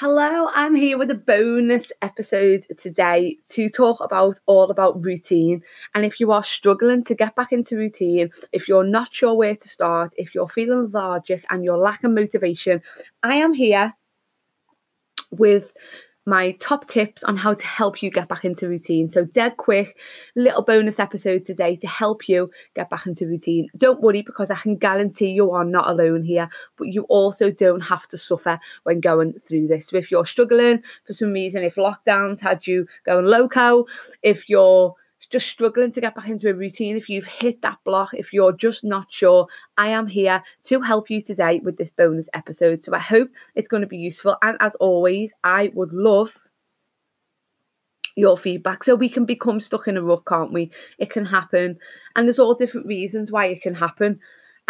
Hello, I'm here with a bonus episode today to talk about all about routine. And if you are struggling to get back into routine, if you're not sure where to start, if you're feeling lethargic and you're lacking motivation, I am here with my top tips on how to help you get back into routine. So, dead quick little bonus episode today to help you get back into routine. Don't worry because I can guarantee you are not alone here, but you also don't have to suffer when going through this. So, if you're struggling for some reason, if lockdowns had you going loco, if you're just struggling to get back into a routine, if you've hit that block, if you're just not sure, I am here to help you today with this bonus episode. So I hope it's going to be useful. And as always, I would love your feedback so we can become stuck in a rut, can't we? It can happen. And there's all different reasons why it can happen.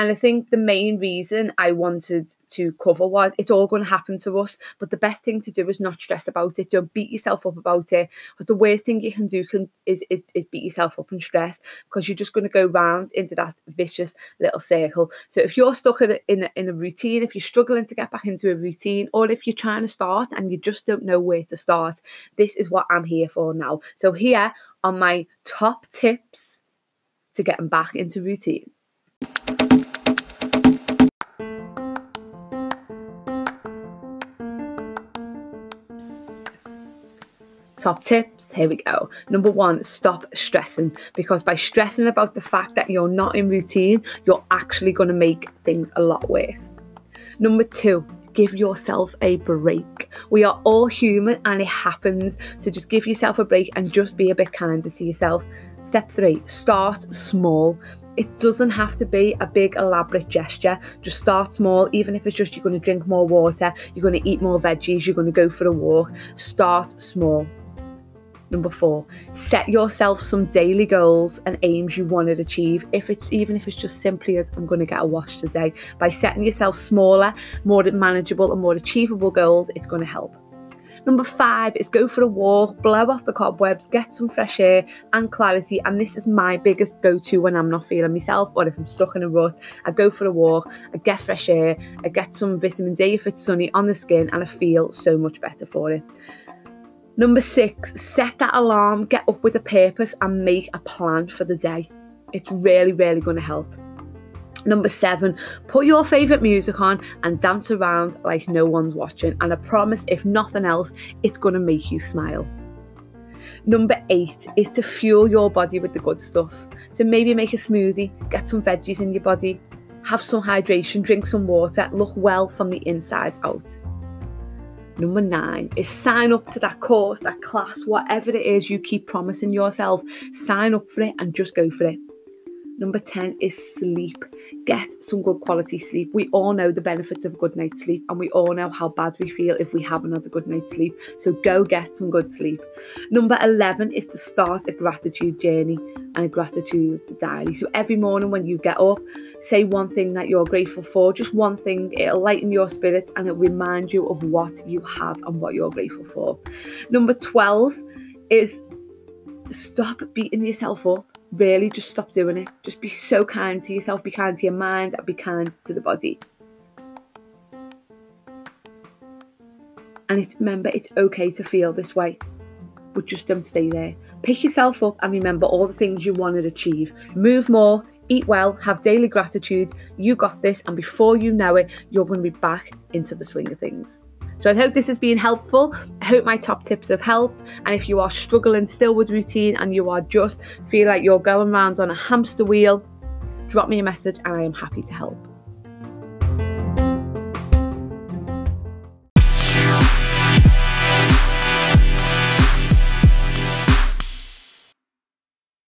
And I think the main reason I wanted to cover was it's all going to happen to us. But the best thing to do is not stress about it. Don't beat yourself up about it. Because the worst thing you can do can is, is, is beat yourself up and stress because you're just going to go round into that vicious little circle. So if you're stuck in a, in a, in a routine, if you're struggling to get back into a routine, or if you're trying to start and you just don't know where to start, this is what I'm here for now. So here are my top tips to getting back into routine. Top tips, here we go. Number one, stop stressing because by stressing about the fact that you're not in routine, you're actually going to make things a lot worse. Number two, give yourself a break. We are all human and it happens. So just give yourself a break and just be a bit kinder to yourself. Step three, start small. It doesn't have to be a big elaborate gesture. Just start small, even if it's just you're going to drink more water, you're going to eat more veggies, you're going to go for a walk. Start small. Number four, set yourself some daily goals and aims you want to achieve. If it's even if it's just simply as I'm going to get a wash today, by setting yourself smaller, more manageable, and more achievable goals, it's going to help. Number five is go for a walk, blow off the cobwebs, get some fresh air and clarity. And this is my biggest go to when I'm not feeling myself or if I'm stuck in a rut. I go for a walk, I get fresh air, I get some vitamin D if it's sunny on the skin, and I feel so much better for it. Number six, set that alarm, get up with a purpose, and make a plan for the day. It's really, really going to help. Number seven, put your favourite music on and dance around like no one's watching. And I promise, if nothing else, it's going to make you smile. Number eight is to fuel your body with the good stuff. So maybe make a smoothie, get some veggies in your body, have some hydration, drink some water, look well from the inside out. Number nine is sign up to that course, that class, whatever it is you keep promising yourself. Sign up for it and just go for it. Number 10 is sleep. Get some good quality sleep. We all know the benefits of a good night's sleep, and we all know how bad we feel if we haven't had a good night's sleep. So go get some good sleep. Number 11 is to start a gratitude journey and a gratitude diary. So every morning when you get up, say one thing that you're grateful for, just one thing, it'll lighten your spirit and it'll remind you of what you have and what you're grateful for. Number 12 is stop beating yourself up. Really, just stop doing it. Just be so kind to yourself, be kind to your mind, and be kind to the body. And it's, remember, it's okay to feel this way, but just don't stay there. Pick yourself up and remember all the things you want to achieve. Move more, eat well, have daily gratitude. You got this, and before you know it, you're going to be back into the swing of things. So I hope this has been helpful. I hope my top tips have helped. And if you are struggling still with routine and you are just feel like you're going around on a hamster wheel, drop me a message and I am happy to help.